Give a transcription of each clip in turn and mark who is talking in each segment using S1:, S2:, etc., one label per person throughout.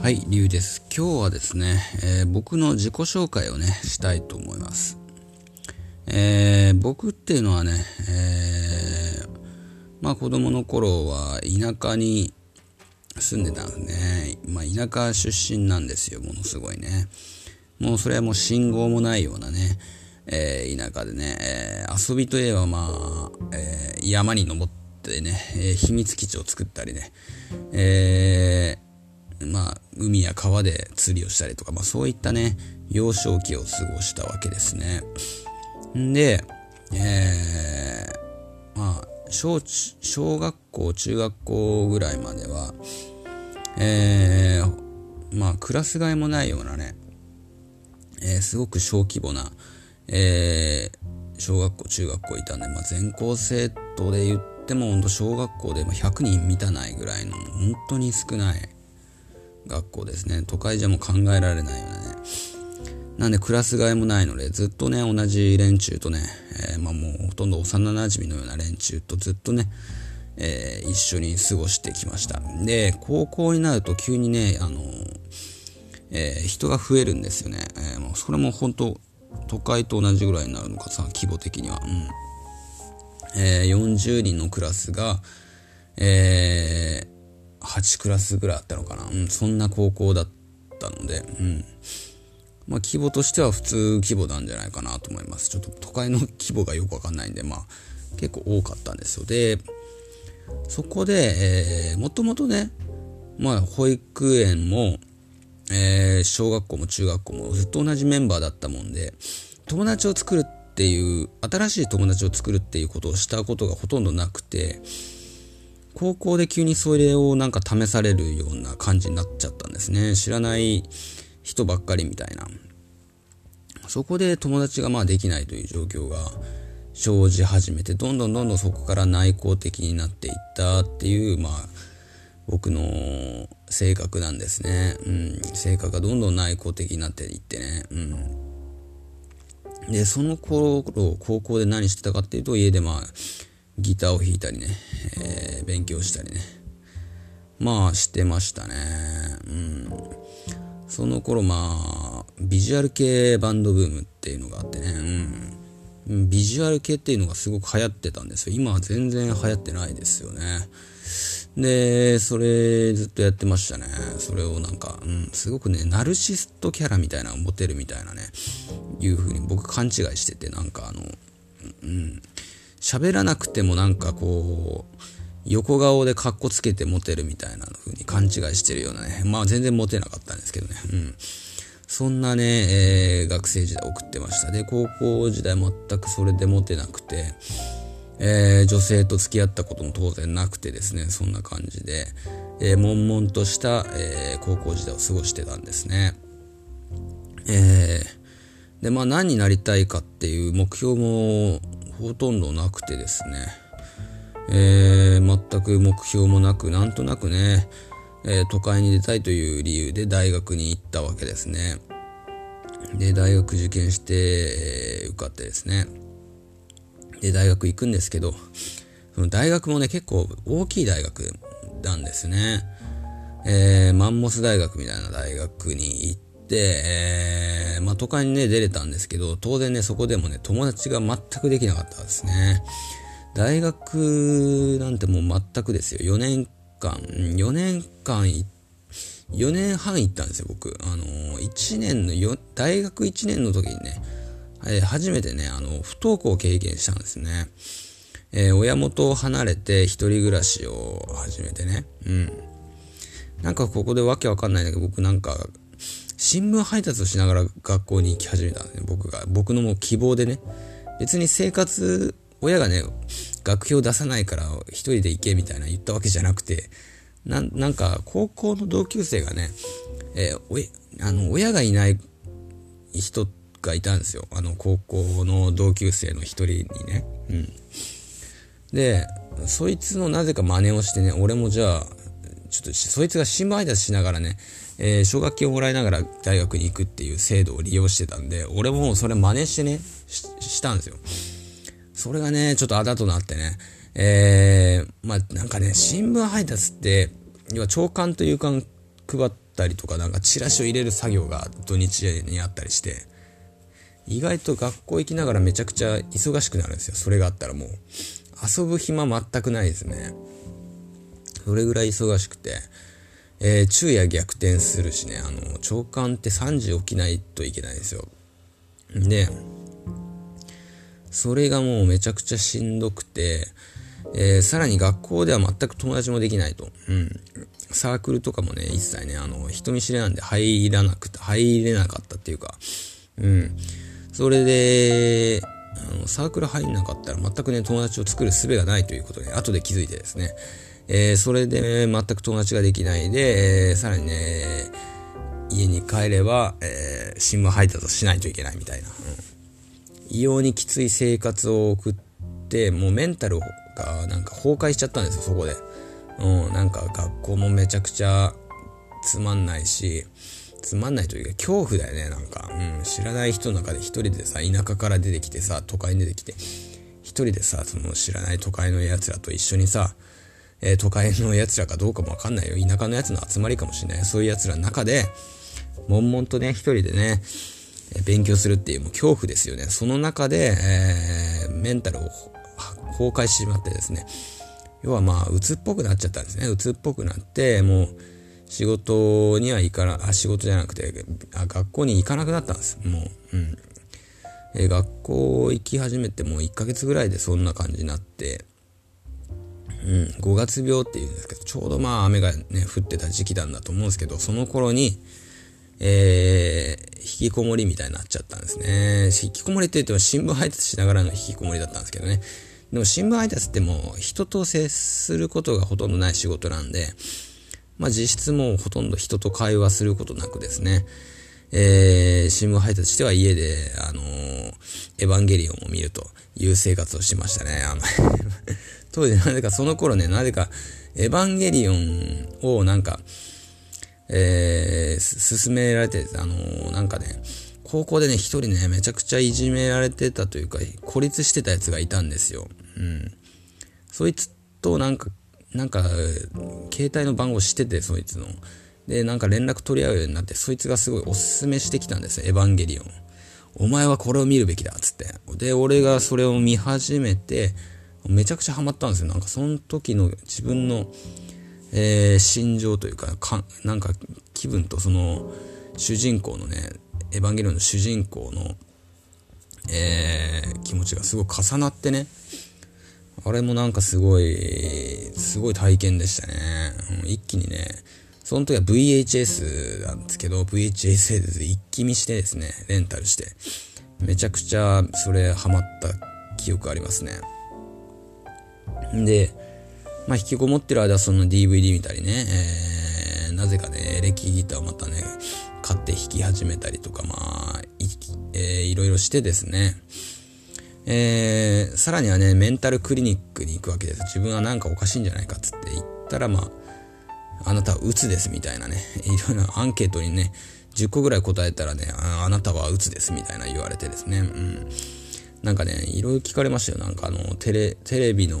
S1: はい、りゅうです。今日はですね、えー、僕の自己紹介をね、したいと思います。えー、僕っていうのはね、えー、まあ子供の頃は田舎に住んでたんですね、まあ田舎出身なんですよ、ものすごいね。もうそれはもう信号もないようなね、えー、田舎でね、えー、遊びといえばまあ、えー、山に登ってね、えー、秘密基地を作ったりね、えー、まあ、海や川で釣りをしたりとか、まあそういったね、幼少期を過ごしたわけですね。んで、えー、まあ、小、小学校、中学校ぐらいまでは、えー、まあ、クラス替えもないようなね、えー、すごく小規模な、えー、小学校、中学校いたんで、まあ、全校生徒で言っても、本当小学校で100人満たないぐらいの、本当に少ない学校ですね。都会じゃもう考えられないようなね。なんでクラス替えもないので、ずっとね、同じ連中とね、えー、まあもうほとんど幼馴染のような連中とずっとね、えー、一緒に過ごしてきました。で、高校になると急にね、あのえー、人が増えるんですよね。えー、もうそれも本当都会と同じぐらいになるのかさ、規模的には。うん。えー、40人のクラスが、えー、8クラスぐらいあったのかな。うん、そんな高校だったので、うん。まあ、規模としては普通規模なんじゃないかなと思います。ちょっと都会の規模がよくわかんないんで、まあ、結構多かったんですよ。で、そこで、えー、もともとね、まあ、保育園も、えー、小学校も中学校もずっと同じメンバーだったもんで、友達を作るっていう、新しい友達を作るっていうことをしたことがほとんどなくて、高校で急にそれをなんか試されるような感じになっちゃったんですね。知らない人ばっかりみたいな。そこで友達がまあできないという状況が生じ始めて、どんどんどんどんそこから内向的になっていったっていう、まあ、僕の性格なんですね。うん。性格がどんどん内向的になっていってね。うん。で、その頃、高校で何してたかっていうと、家でまあ、ギターを弾いたりね、えー、勉強したりね。まあ、してましたね。うん。その頃まあ、ビジュアル系バンドブームっていうのがあってね、うん。ビジュアル系っていうのがすごく流行ってたんですよ。今は全然流行ってないですよね。で、それずっとやってましたね。それをなんか、うん、すごくね、ナルシストキャラみたいなのを持てるみたいなね、いう風に僕勘違いしてて、なんかあの、うん、喋らなくてもなんかこう、横顔でカッコつけてモテるみたいな風に勘違いしてるようなね。まあ全然モテなかったんですけどね。うん。そんなね、えー、学生時代送ってました。で、高校時代全くそれでモテなくて、えー、女性と付き合ったことも当然なくてですね、そんな感じで、えー、悶々とした、えー、高校時代を過ごしてたんですね。えー、で、まあ何になりたいかっていう目標もほとんどなくてですね、えー、全く目標もなく、なんとなくね、えー、都会に出たいという理由で大学に行ったわけですね。で、大学受験して、えー、受かってですね。で、大学行くんですけど、その大学もね、結構大きい大学なんですね。えー、マンモス大学みたいな大学に行って、えー、まあ、都会にね、出れたんですけど、当然ね、そこでもね、友達が全くできなかったですね。大学なんてもう全くですよ。4年間、4年間、4年半行ったんですよ、僕。あの1年のよ、大学1年の時にね、えー、初めてね、あの、不登校を経験したんですね。えー、親元を離れて一人暮らしを始めてね。うん。なんかここでわけわかんないんだけど、僕なんか、新聞配達をしながら学校に行き始めたんでね、僕が。僕のもう希望でね。別に生活親がね、学費を出さないから一人で行けみたいな言ったわけじゃなくて、ななんか高校の同級生がね、えー、おあの親がいない人がいたんですよ。あの高校の同級生の一人にね。うん。で、そいつのなぜか真似をしてね、俺もじゃあ、ちょっとそいつが新聞配達しながらね、えー、奨学金をもらいながら大学に行くっていう制度を利用してたんで、俺もそれ真似してね、したんですよ。それがね、ちょっとあだとなってね、えー、まあなんかね、新聞配達って、要は朝刊というか配ったりとか、なんかチラシを入れる作業が土日にあったりして、意外と学校行きながらめちゃくちゃ忙しくなるんですよ。それがあったらもう。遊ぶ暇全くないですね。それぐらい忙しくて、えー、昼夜逆転するしね、あの、長官って3時起きないといけないんですよ。で、それがもうめちゃくちゃしんどくて、えー、さらに学校では全く友達もできないと。うん。サークルとかもね、一切ね、あの、人見知りなんで入らなくて、入れなかったっていうか、うん。それで、あのサークル入んなかったら全くね、友達を作る術がないということで、後で気づいてですね、えー、それで、全く友達ができないで、えー、さらにね、家に帰れば、えー、新聞配達をしないといけないみたいな、うん、異様にきつい生活を送って、もうメンタルがなんか崩壊しちゃったんですよ、そこで。うん、なんか学校もめちゃくちゃつまんないし、つまんないというか恐怖だよね、なんか。うん、知らない人の中で一人でさ、田舎から出てきてさ、都会に出てきて、一人でさ、その知らない都会の奴らと一緒にさ、えー、都会の奴らかどうかもわかんないよ。田舎の奴の集まりかもしれない。そういう奴らの中で、悶々とね、一人でね、勉強するっていうもう恐怖ですよね。その中で、えー、メンタルを崩壊してしまってですね、要はまあ、鬱っぽくなっちゃったんですね。鬱っぽくなって、もう、仕事には行かな、あ、仕事じゃなくて、あ、学校に行かなくなったんです。もう、うん。えー、学校行き始めてもう1ヶ月ぐらいでそんな感じになって、うん、5月病っていうんですけど、ちょうどまあ雨がね、降ってた時期なんだと思うんですけど、その頃に、えー、引きこもりみたいになっちゃったんですね。引きこもりって言っても新聞配達しながらの引きこもりだったんですけどね。でも新聞配達ってもう人と接することがほとんどない仕事なんで、まあ実質もうほとんど人と会話することなくですね、えー、新聞配達しては家で、あのー、エヴァンゲリオンを見るという生活をしましたね。あの当時なぜかその頃ね、なぜかエヴァンゲリオンをなんか、えー、勧められて、あのー、なんかね、高校でね、一人ね、めちゃくちゃいじめられてたというか、孤立してたやつがいたんですよ。うん。そいつとなんか、なんか、携帯の番号知ってて、そいつの。で、なんか連絡取り合うようになって、そいつがすごいおすすめしてきたんですよ、エヴァンゲリオン。お前はこれを見るべきだ、つって。で、俺がそれを見始めて、めちゃくちゃハマったんですよ。なんかその時の自分の、えー、心情というかか、なんか気分とその主人公のね、エヴァンゲリオンの主人公の、えー、気持ちがすごい重なってね、あれもなんかすごい、すごい体験でしたね。うん、一気にね、その時は VHS なんですけど、VHS で一気見してですね、レンタルして、めちゃくちゃそれハマった記憶ありますね。で、まあ、引きこもってる間その DVD 見たりね、えー、なぜかね、エレキギターをまたね、買って弾き始めたりとか、まあ、い,、えー、いろいろしてですね、えー、さらにはね、メンタルクリニックに行くわけです。自分はなんかおかしいんじゃないかっつって言ったら、まあ、あなたは鬱ですみたいなね、いろいろアンケートにね、10個ぐらい答えたらね、あなたは鬱ですみたいな言われてですね、うん。なんかね、いろいろ聞かれましたよ。なんかあの、テレ、テレビの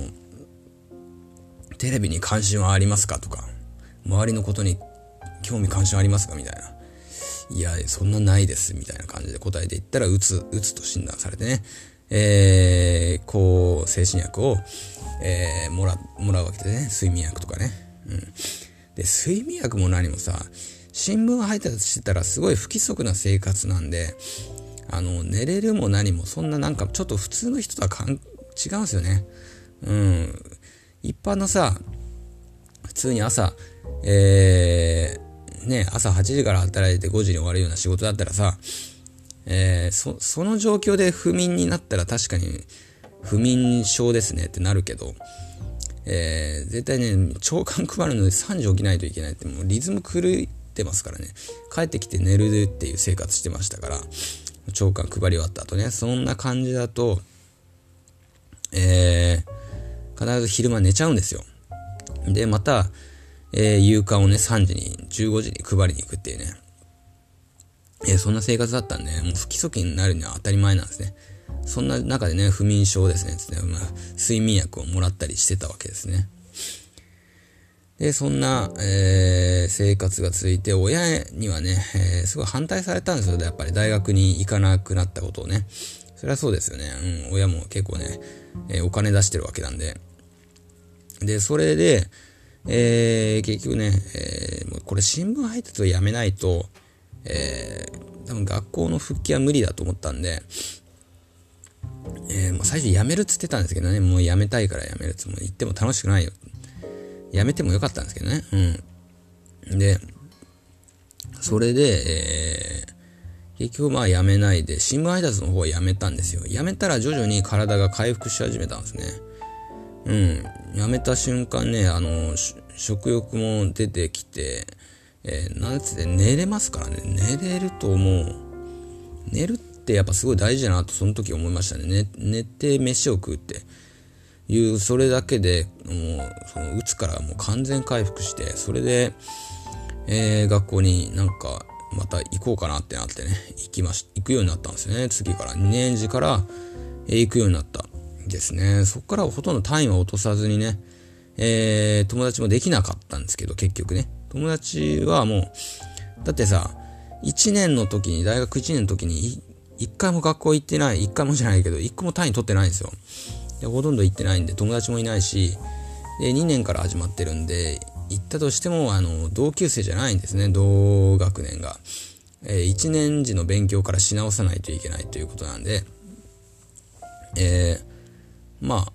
S1: テレビに関心はありますか？とか、周りのことに興味関心ありますか？みたいな。いや、そんなないです、みたいな感じで答えていったら、うつ、うつと診断されてね、えー、こう、精神薬を、えー、もら、もらうわけでね、睡眠薬とかね。うん。で、睡眠薬も何もさ、新聞配達してたらすごい不規則な生活なんで、あの、寝れるも何も、そんななんかちょっと普通の人とは違うんですよね。うん。一般のさ、普通に朝、えー、ね、朝8時から働いて5時に終わるような仕事だったらさ、えー、そ、その状況で不眠になったら確かに不眠症ですねってなるけど、えー、絶対ね、長官配るので3時起きないといけないってもうリズム狂ってますからね。帰ってきて寝るっていう生活してましたから、長官配り終わった後ね、そんな感じだと、えー、必ず昼間寝ちゃうんですよ。で、また、えー、夕刊をね、3時に、15時に配りに行くっていうね。えー、そんな生活だったんで、もう不規則になるには当たり前なんですね。そんな中でね、不眠症ですね、つって、まあ、睡眠薬をもらったりしてたわけですね。で、そんな、えー、生活が続いて、親にはね、えー、すごい反対されたんですよ。やっぱり大学に行かなくなったことをね。それはそうですよね。うん、親も結構ね、えー、お金出してるわけなんで。で、それで、えー、結局ね、えー、これ新聞配達をやめないと、えー、多分学校の復帰は無理だと思ったんで、えー、もう最初辞めるっつってたんですけどね、もう辞めたいから辞めるっつって、言っても楽しくないよ。辞めてもよかったんですけどね。うん。で、それで、えー、結局まあ辞めないで、新聞配達の方は辞めたんですよ。辞めたら徐々に体が回復し始めたんですね。うん。辞めた瞬間ね、あの、食欲も出てきて、えー、なんつって寝れますからね。寝れるともう、寝るってやっぱすごい大事だなとその時思いましたね。寝寝て飯を食うっていう、それだけでもう、その、うつからもう完全回復して、それで、えー、学校になんか、また行こうかなってなってね、行きまし、行くようになったんですよね。次から、2年次から、えー、行くようになったですね。そこからほとんど単位は落とさずにね、えー、友達もできなかったんですけど、結局ね。友達はもう、だってさ、1年の時に、大学1年の時に、1回も学校行ってない、1回もじゃないけど、1個も単位取ってないんですよ。で、ほとんど行ってないんで、友達もいないし、で、2年から始まってるんで、行ったとしても、あの、同級生じゃないんですね、同学年が。えー、1年時の勉強からし直さないといけないということなんで、えー、まあ、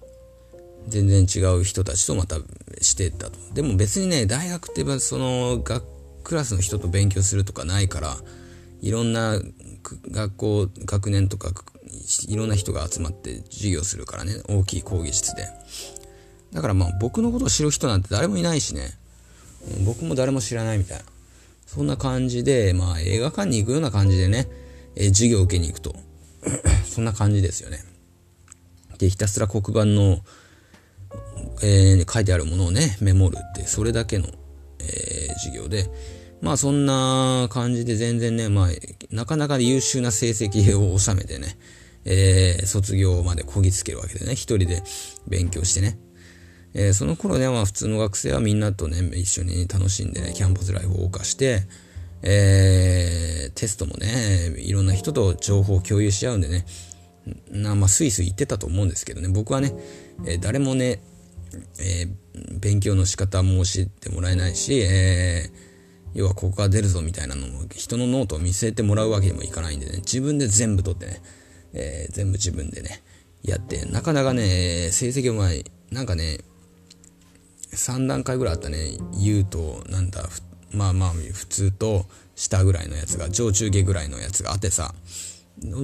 S1: 全然違う人たちとまたしてたと。でも別にね、大学ってその学クラスの人と勉強するとかないから、いろんな学校、学年とか、いろんな人が集まって授業するからね、大きい講義室で。だからまあ僕のことを知る人なんて誰もいないしね、僕も誰も知らないみたいな。そんな感じで、まあ映画館に行くような感じでね、え授業を受けに行くと。そんな感じですよね。で、ひたすら黒板のえー、書いてあるものをね、メモるって、それだけの、えー、授業で、まあそんな感じで全然ね、まあ、なかなか優秀な成績を収めてね、えー、卒業までこぎつけるわけでね、一人で勉強してね。えー、その頃ね、まあ普通の学生はみんなとね、一緒に楽しんでね、キャンパスライフを謳歌して、えー、テストもね、いろんな人と情報を共有し合うんでね、なまあ、スイスイ行ってたと思うんですけどね、僕はね、えー、誰もね、えー、勉強の仕方も教えてもらえないし、えー、要はここが出るぞみたいなのも人のノートを見せてもらうわけにもいかないんでね、自分で全部取ってね、え、全部自分でね、やって、なかなかね、成績うまい、なんかね、3段階ぐらいあったね、言うと、なんだ、まあまあ、普通と下ぐらいのやつが、上中下ぐらいのやつがあってさ、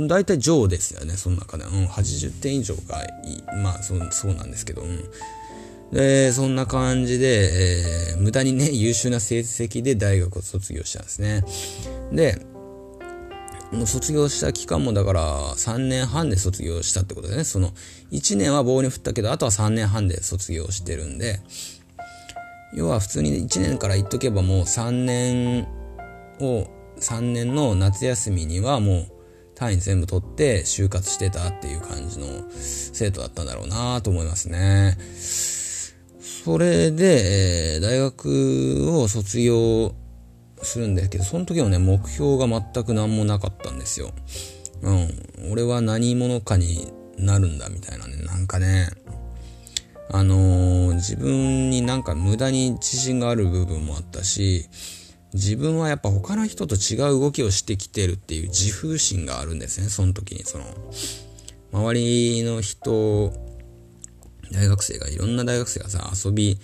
S1: 大体上ですよね、その中で。うん、80点以上がいい。まあ、そう、そうなんですけど、うん。で、そんな感じで、えー、無駄にね、優秀な成績で大学を卒業したんですね。で、卒業した期間もだから3年半で卒業したってことでね、その1年は棒に振ったけど、あとは3年半で卒業してるんで、要は普通に1年から言っとけばもう3年を、3年の夏休みにはもう単位全部取って就活してたっていう感じの生徒だったんだろうなと思いますね。それで、えー、大学を卒業するんですけど、その時のね、目標が全く何もなかったんですよ。うん。俺は何者かになるんだ、みたいなね。なんかね、あのー、自分になんか無駄に自信がある部分もあったし、自分はやっぱ他の人と違う動きをしてきてるっていう自負心があるんですね、その時に。その、周りの人大学生が、いろんな大学生がさ、遊び、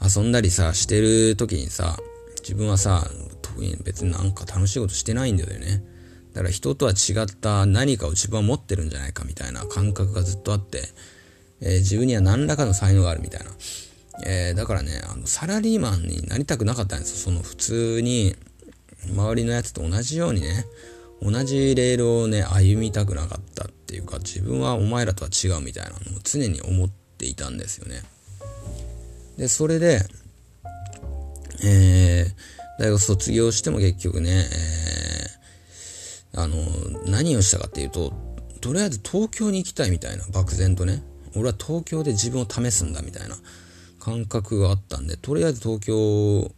S1: 遊んだりさ、してる時にさ、自分はさ、特に別になんか楽しいことしてないんだよね。だから人とは違った何かを自分は持ってるんじゃないかみたいな感覚がずっとあって、えー、自分には何らかの才能があるみたいな。えー、だからね、あの、サラリーマンになりたくなかったんですよ。その普通に、周りのやつと同じようにね、同じレールをね、歩みたくなかったっていうか、自分はお前らとは違うみたいなのを常に思っていたんですよね。で、それで、えー、大学卒業しても結局ね、えー、あの、何をしたかっていうと、とりあえず東京に行きたいみたいな、漠然とね。俺は東京で自分を試すんだみたいな感覚があったんで、とりあえず東京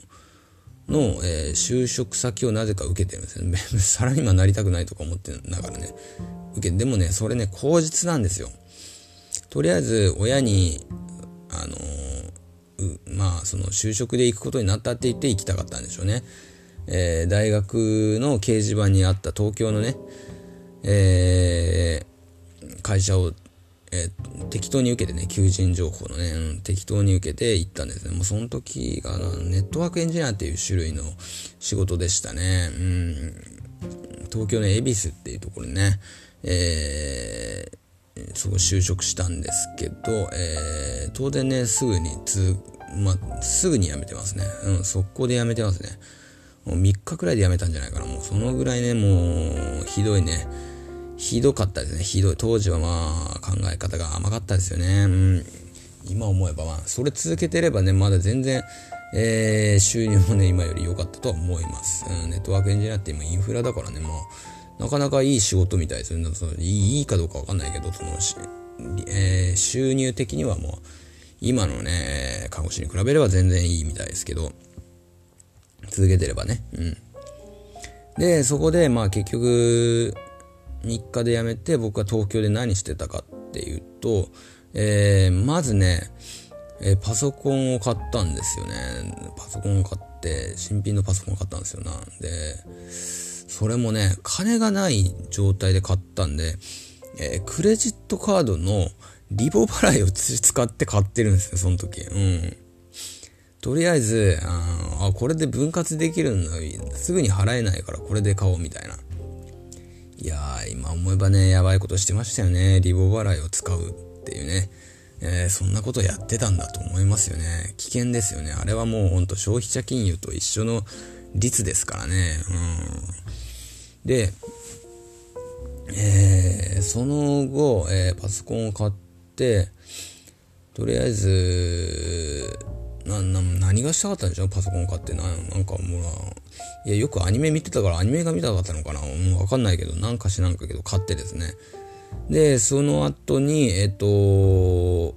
S1: の、えー、就職先をなぜか受けてるんですよね。サラリーマンなりたくないとか思ってながらね、受けでもね、それね、口実なんですよ。とりあえず、親に、あのー、まあ、その、就職で行くことになったって言って行きたかったんでしょうね。えー、大学の掲示板にあった東京のね、えー、会社をえー、適当に受けてね、求人情報のね、うん、適当に受けて行ったんですね。もうその時がネットワークエンジニアっていう種類の仕事でしたね。うん、東京の恵比寿っていうところにね、えー、そこ就職したんですけど、えー、当然ね、すぐにつ、まあ、すぐに辞めてますね。うん、速攻で辞めてますね。もう3日くらいで辞めたんじゃないかな。もうそのぐらいね、もう、ひどいね。ひどかったですね。ひどい。当時はまあ、考え方が甘かったですよね。うん。今思えばまあ、それ続けてればね、まだ全然、えー、収入もね、今より良かったとは思います。うん、ネットワークエンジニアって今インフラだからね、まあ、なかなかいい仕事みたいですよ。そのいいかどうかわかんないけど、その、えー、収入的にはもう、今のね、看護師に比べれば全然いいみたいですけど、続けてればね。うん。で、そこで、まあ結局、3日で辞めて僕は東京で何してたかっていうと、えー、まずね、えー、パソコンを買ったんですよね。パソコンを買って、新品のパソコンを買ったんですよ。なで、それもね、金がない状態で買ったんで、えー、クレジットカードのリボ払いを使って買ってるんですよ、その時。うん。とりあえず、ああ、これで分割できるんだ。すぐに払えないからこれで買おうみたいな。いやー、今思えばね、やばいことしてましたよね。リボ払いを使うっていうね。えー、そんなことやってたんだと思いますよね。危険ですよね。あれはもうほんと消費者金融と一緒の率ですからね。うん。で、えー、その後、えー、パソコンを買って、とりあえず、な、な、何がしたかったんでしょ？パソコン買って。な、なんかもうないや、よくアニメ見てたからアニメが見たかったのかな？もうわかんないけど、なんかしなんかけど買ってですね。で、その後に、えっと、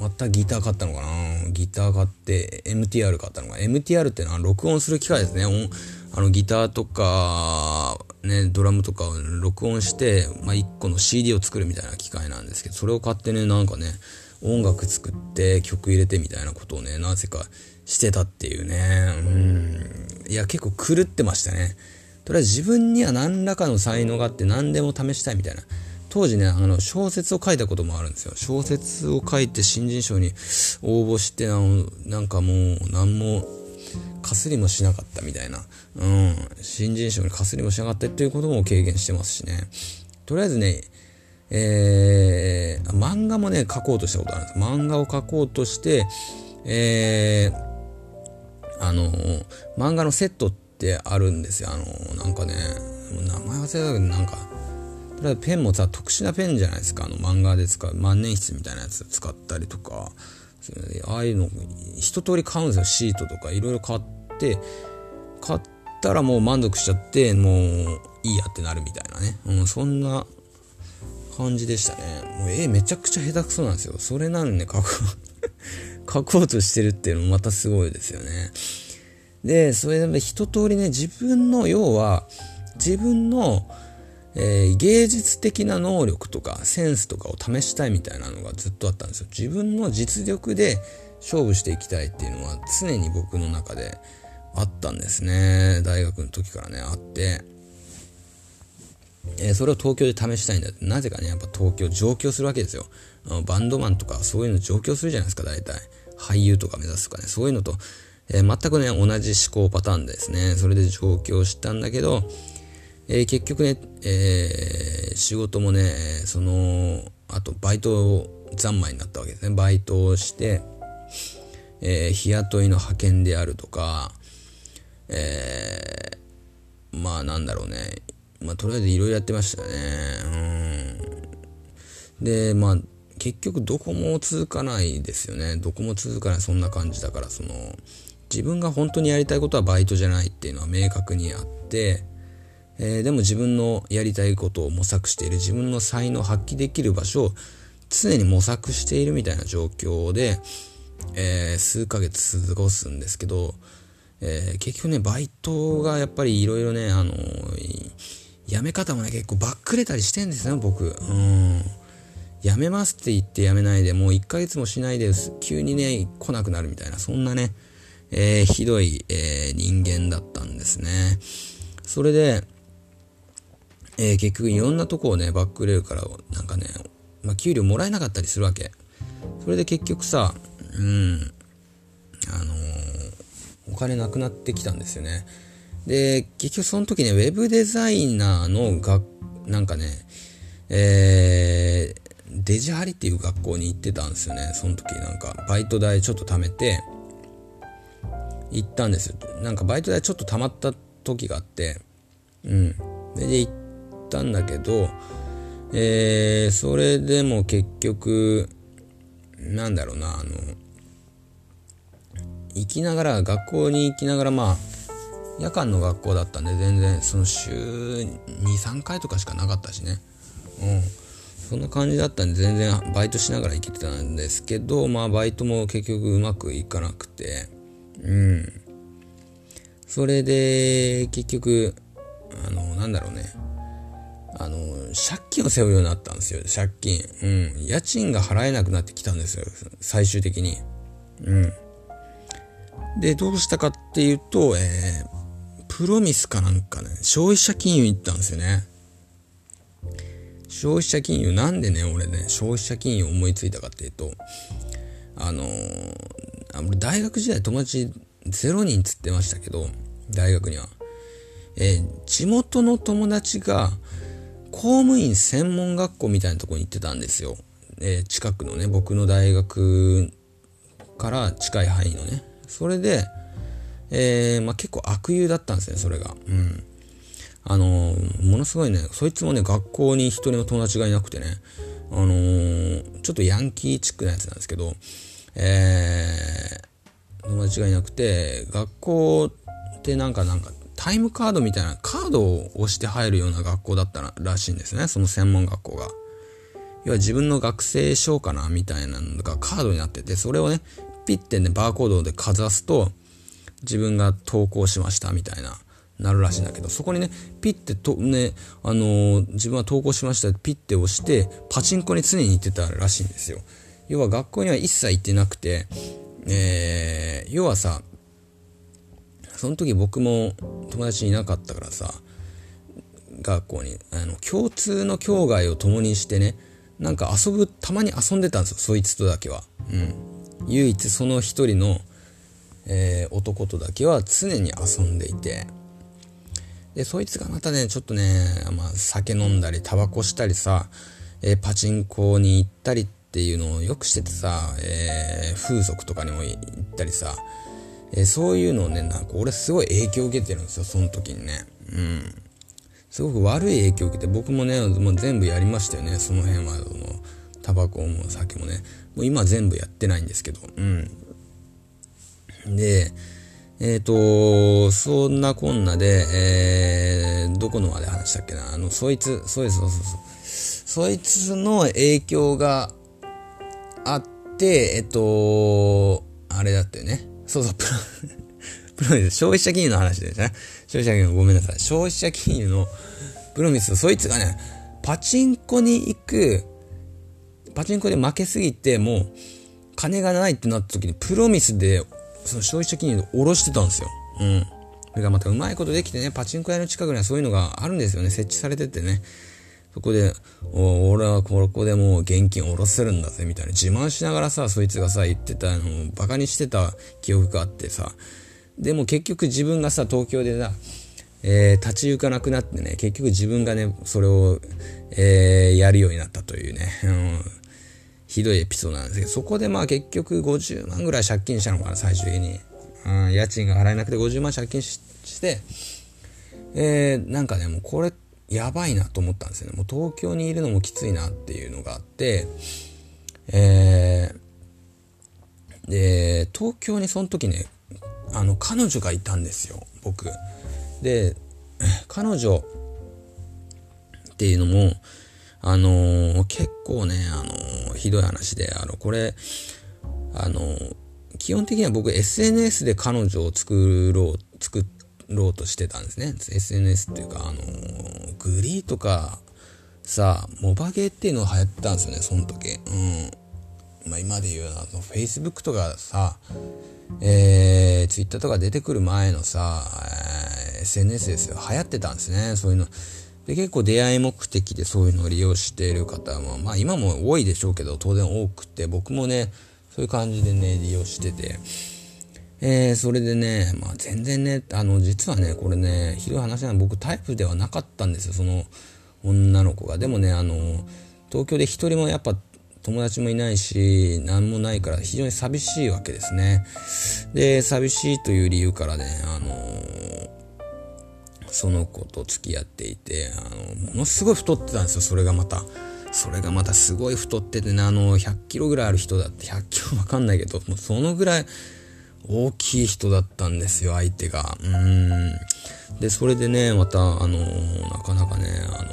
S1: またギター買ったのかな？ギター買って MTR 買ったのか ?MTR ってのは録音する機械ですね。あのギターとか、ね、ドラムとかを録音して、まあ、1個の CD を作るみたいな機械なんですけど、それを買ってね、なんかね、音楽作って曲入れてみたいなことをね、なぜかしてたっていうね。うん。いや、結構狂ってましたね。とりあえず自分には何らかの才能があって何でも試したいみたいな。当時ね、あの、小説を書いたこともあるんですよ。小説を書いて新人賞に応募して、あの、なんかもう、何も、かすりもしなかったみたいな。うん。新人賞にかすりもしなかったっていうことも経験してますしね。とりあえずね、えー、漫画もね、書こうとしたことあるんです。漫画を書こうとして、えー、あの、漫画のセットってあるんですよ。あの、なんかね、名前忘れたけど、なんか、とりあえずペンもさ、特殊なペンじゃないですか。あの、漫画で使う、万年筆みたいなやつ使ったりとか、ああいうの、一通り買うんですよ。シートとかいろいろ買って、買ったらもう満足しちゃって、もういいやってなるみたいなね。うん、そんな感じでしたね。もう絵めちゃくちゃ下手くそなんですよ。それなのに、描こう、描こうとしてるっていうのもまたすごいですよね。で、それで一通りね、自分の、要は、自分の、えー、芸術的な能力とかセンスとかを試したいみたいなのがずっとあったんですよ。自分の実力で勝負していきたいっていうのは常に僕の中であったんですね。大学の時からね、あって。えー、それを東京で試したいんだって。なぜかね、やっぱ東京上京するわけですよ。バンドマンとかそういうの上京するじゃないですか、大体。俳優とか目指すとかね、そういうのと、えー、全くね、同じ思考パターンですね。それで上京したんだけど、えー、結局ね、え、仕事もね、その、あとバイト三昧になったわけですね。バイトをして、え、日雇いの派遣であるとか、え、まあなんだろうね、まあ、とりあえずいろいろやってましたね。うん。で、まあ、結局どこも続かないですよね。どこも続かない、そんな感じだから、その、自分が本当にやりたいことはバイトじゃないっていうのは明確にあって、えー、でも自分のやりたいことを模索している、自分の才能を発揮できる場所を常に模索しているみたいな状況で、えー、数ヶ月過ごすんですけど、えー、結局ね、バイトがやっぱりいろいろね、あのー、辞め方もね、結構バックれたりしてんですよ、僕。うん。辞めますって言って辞めないで、もう1ヶ月もしないで、急にね、来なくなるみたいな、そんなね、えー、ひどい、えー、人間だったんですね。それで、えー、結局いろんなとこをね、バックれるから、なんかね、まあ、給料もらえなかったりするわけ。それで結局さ、うん、あのお金なくなってきたんですよね。で、結局その時ね、ウェブデザイナーのが、なんかね、えー、デジハリっていう学校に行ってたんですよね。その時なんか、バイト代ちょっと貯めて、行ったんですよ。なんかバイト代ちょっと貯まった時があって、うん。で、で行ったんだけど、えー、それでも結局、なんだろうな、あの、行きながら、学校に行きながら、まあ、夜間の学校だったんで、全然、その週2、3回とかしかなかったしね。うん。そんな感じだったんで、全然バイトしながら行けてたんですけど、まあ、バイトも結局うまくいかなくて、うん。それで、結局、あの、なんだろうね。あの、借金を背負うようになったんですよ、借金。うん。家賃が払えなくなってきたんですよ、最終的に。うん。で、どうしたかっていうと、えー、プロミスかなんかね、消費者金融行ったんですよね。消費者金融、なんでね、俺ね、消費者金融思いついたかっていうと、あのー、俺大学時代友達0人つってましたけど、大学には。えー、地元の友達が、公務員専門学校みたいなとこに行ってたんですよ。えー、近くのね、僕の大学から近い範囲のね。それで、えー、まあ、結構悪友だったんですね、それが。うん。あのー、ものすごいね、そいつもね、学校に一人の友達がいなくてね、あのー、ちょっとヤンキーチックなやつなんですけど、えー、友達がいなくて、学校ってなんかなんか、タイムカードみたいなカードを押して入るような学校だったらしいんですね、その専門学校が。要は自分の学生証かなみたいなのがカードになってて、それをね、ピッてね、バーコードでかざすと、自分が投稿しましたみたいな、なるらしいんだけど、そこにね、ピッてと、ね、あのー、自分は投稿しましたピッて押して、パチンコに常に行ってたらしいんですよ。要は学校には一切行ってなくて、えー、要はさ、その時僕も友達いなかったからさ、学校に、あの、共通の境外を共にしてね、なんか遊ぶ、たまに遊んでたんですよ、そいつとだけは。うん。唯一その一人の、えー、男とだけは常に遊んでいて、で、そいつがまたね、ちょっとね、まあ、酒飲んだり、タバコしたりさ、えー、パチンコに行ったりっていうのをよくしててさ、えー、風俗とかにも行ったりさ、え、そういうのをね、なんか俺すごい影響を受けてるんですよ、その時にね。うん。すごく悪い影響を受けて、僕もね、もう全部やりましたよね、その辺は。そのタバコも酒もね。もう今全部やってないんですけど。うん。で、えっ、ー、と、そんなこんなで、えー、どこのまで話したっけな？あの、そいつ、そいつ、そうそうそう。そいつの影響があって、えっ、と、あれだったよね。そうそう、プロ、プロミス、消費者金融の話ですね。消費者金融、ごめんなさい。消費者金融のプロミス、そいつがね、パチンコに行く、パチンコで負けすぎて、もう、金がないってなった時に、プロミスで、その消費者金融で下ろしてたんですよ。うん。それがまたうまいことできてね、パチンコ屋の近くにはそういうのがあるんですよね。設置されててね。そこで、お俺はここでもう現金下ろせるんだぜ、みたいな。自慢しながらさ、そいつがさ、言ってたのをバカにしてた記憶があってさ。でも結局自分がさ、東京でさ、えー、立ち行かなくなってね、結局自分がね、それを、えー、やるようになったというね、うん、ひどいエピソードなんですけど、そこでまあ結局50万ぐらい借金したのかな、最終的に。うん、家賃が払えなくて50万借金して、えー、なんかね、もうこれ、やばいなと思ったんですよね。もう東京にいるのもきついなっていうのがあって、えー、で、東京にその時ね、あの、彼女がいたんですよ、僕。で、彼女っていうのも、あのー、結構ね、あのー、ひどい話で、あの、これ、あの、基本的には僕 SNS で彼女を作ろう、作ろうとしてたんですね。SNS っていうか、あの、グリーとか、さ、モバゲーっていうのが流行ったんですよね、その時。うん。まあ今で言うような、Facebook とかさ、えー、Twitter とか出てくる前のさ、えー、SNS ですよ。流行ってたんですね、そういうの。で、結構出会い目的でそういうのを利用している方も、まあ今も多いでしょうけど、当然多くて、僕もね、そういう感じでね、利用してて、えー、それでね、まあ全然ね、あの、実はね、これね、ひどい話なの僕タイプではなかったんですよ、その女の子が。でもね、あの、東京で一人もやっぱ友達もいないし、何もないから非常に寂しいわけですね。で、寂しいという理由からね、あのその子と付き合っていて、あの、ものすごい太ってたんですよ、それがまた。それがまたすごい太っててね、あの、100キロぐらいある人だって、100キロわかんないけど、もうそのぐらい大きい人だったんですよ、相手が。うん。で、それでね、また、あの、なかなかね、あの、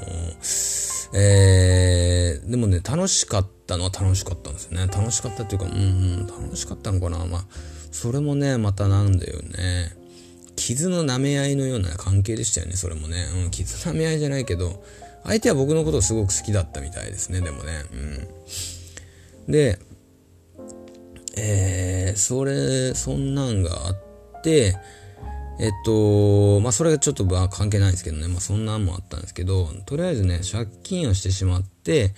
S1: えー、でもね、楽しかったのは楽しかったんですよね。楽しかったっていうか、うん、楽しかったのかな。まあ、それもね、またなんだよね。傷の舐め合いのような関係でしたよね、それもね。うん、傷舐め合いじゃないけど、相手は僕のことをすごく好きだったみたいですね、でもね。うん。で、えー、それ、そんなんがあって、えっと、まあ、それがちょっと関係ないんですけどね、まあ、そんなんもあったんですけど、とりあえずね、借金をしてしまって、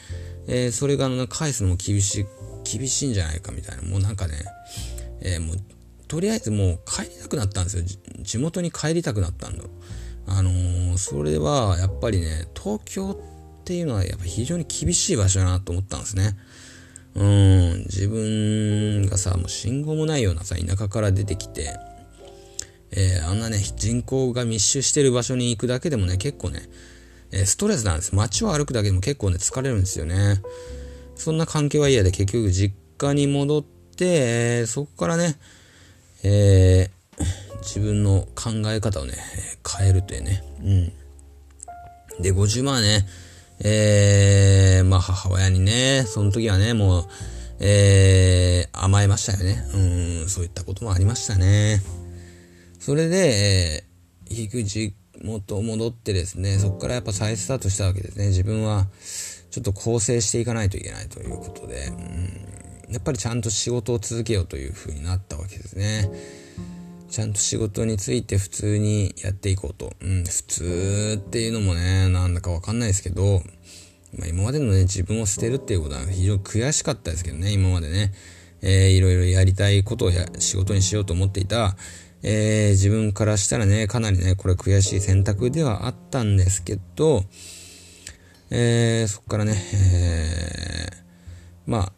S1: えー、それが、返すのも厳しい、厳しいんじゃないかみたいな、もうなんかね、えー、もうとりあえずもう帰りたくなったんですよ。地元に帰りたくなったんだ。あのー、それはやっぱりね、東京っていうのはやっぱ非常に厳しい場所だなと思ったんですね。うん、自分がさ、もう信号もないようなさ、田舎から出てきて、えー、あんなね、人口が密集してる場所に行くだけでもね、結構ね、え、ストレスなんです。街を歩くだけでも結構ね、疲れるんですよね。そんな関係は嫌で結局実家に戻って、え、そこからね、えー、自分の考え方をね、変えるというね。うん。で、50万ね、えー、まあ母親にね、その時はね、もう、えー、甘えましたよね。うん、そういったこともありましたね。それで、えー、育児元戻ってですね、そこからやっぱ再スタートしたわけですね。自分は、ちょっと構成していかないといけないということで、うんやっぱりちゃんと仕事を続けようというふうになったわけですね。ちゃんと仕事について普通にやっていこうと。うん、普通っていうのもね、なんだかわかんないですけど、まあ、今までのね、自分を捨てるっていうことは非常に悔しかったですけどね、今までね、えー、いろいろやりたいことをや仕事にしようと思っていた、えー、自分からしたらね、かなりね、これ悔しい選択ではあったんですけど、えー、そこからね、えー、まあ、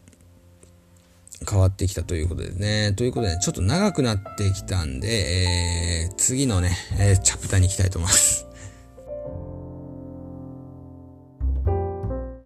S1: 変わってきたということでね。ということで、ね、ちょっと長くなってきたんで、えー、次のね、えー、チャプターに行きたいと思います。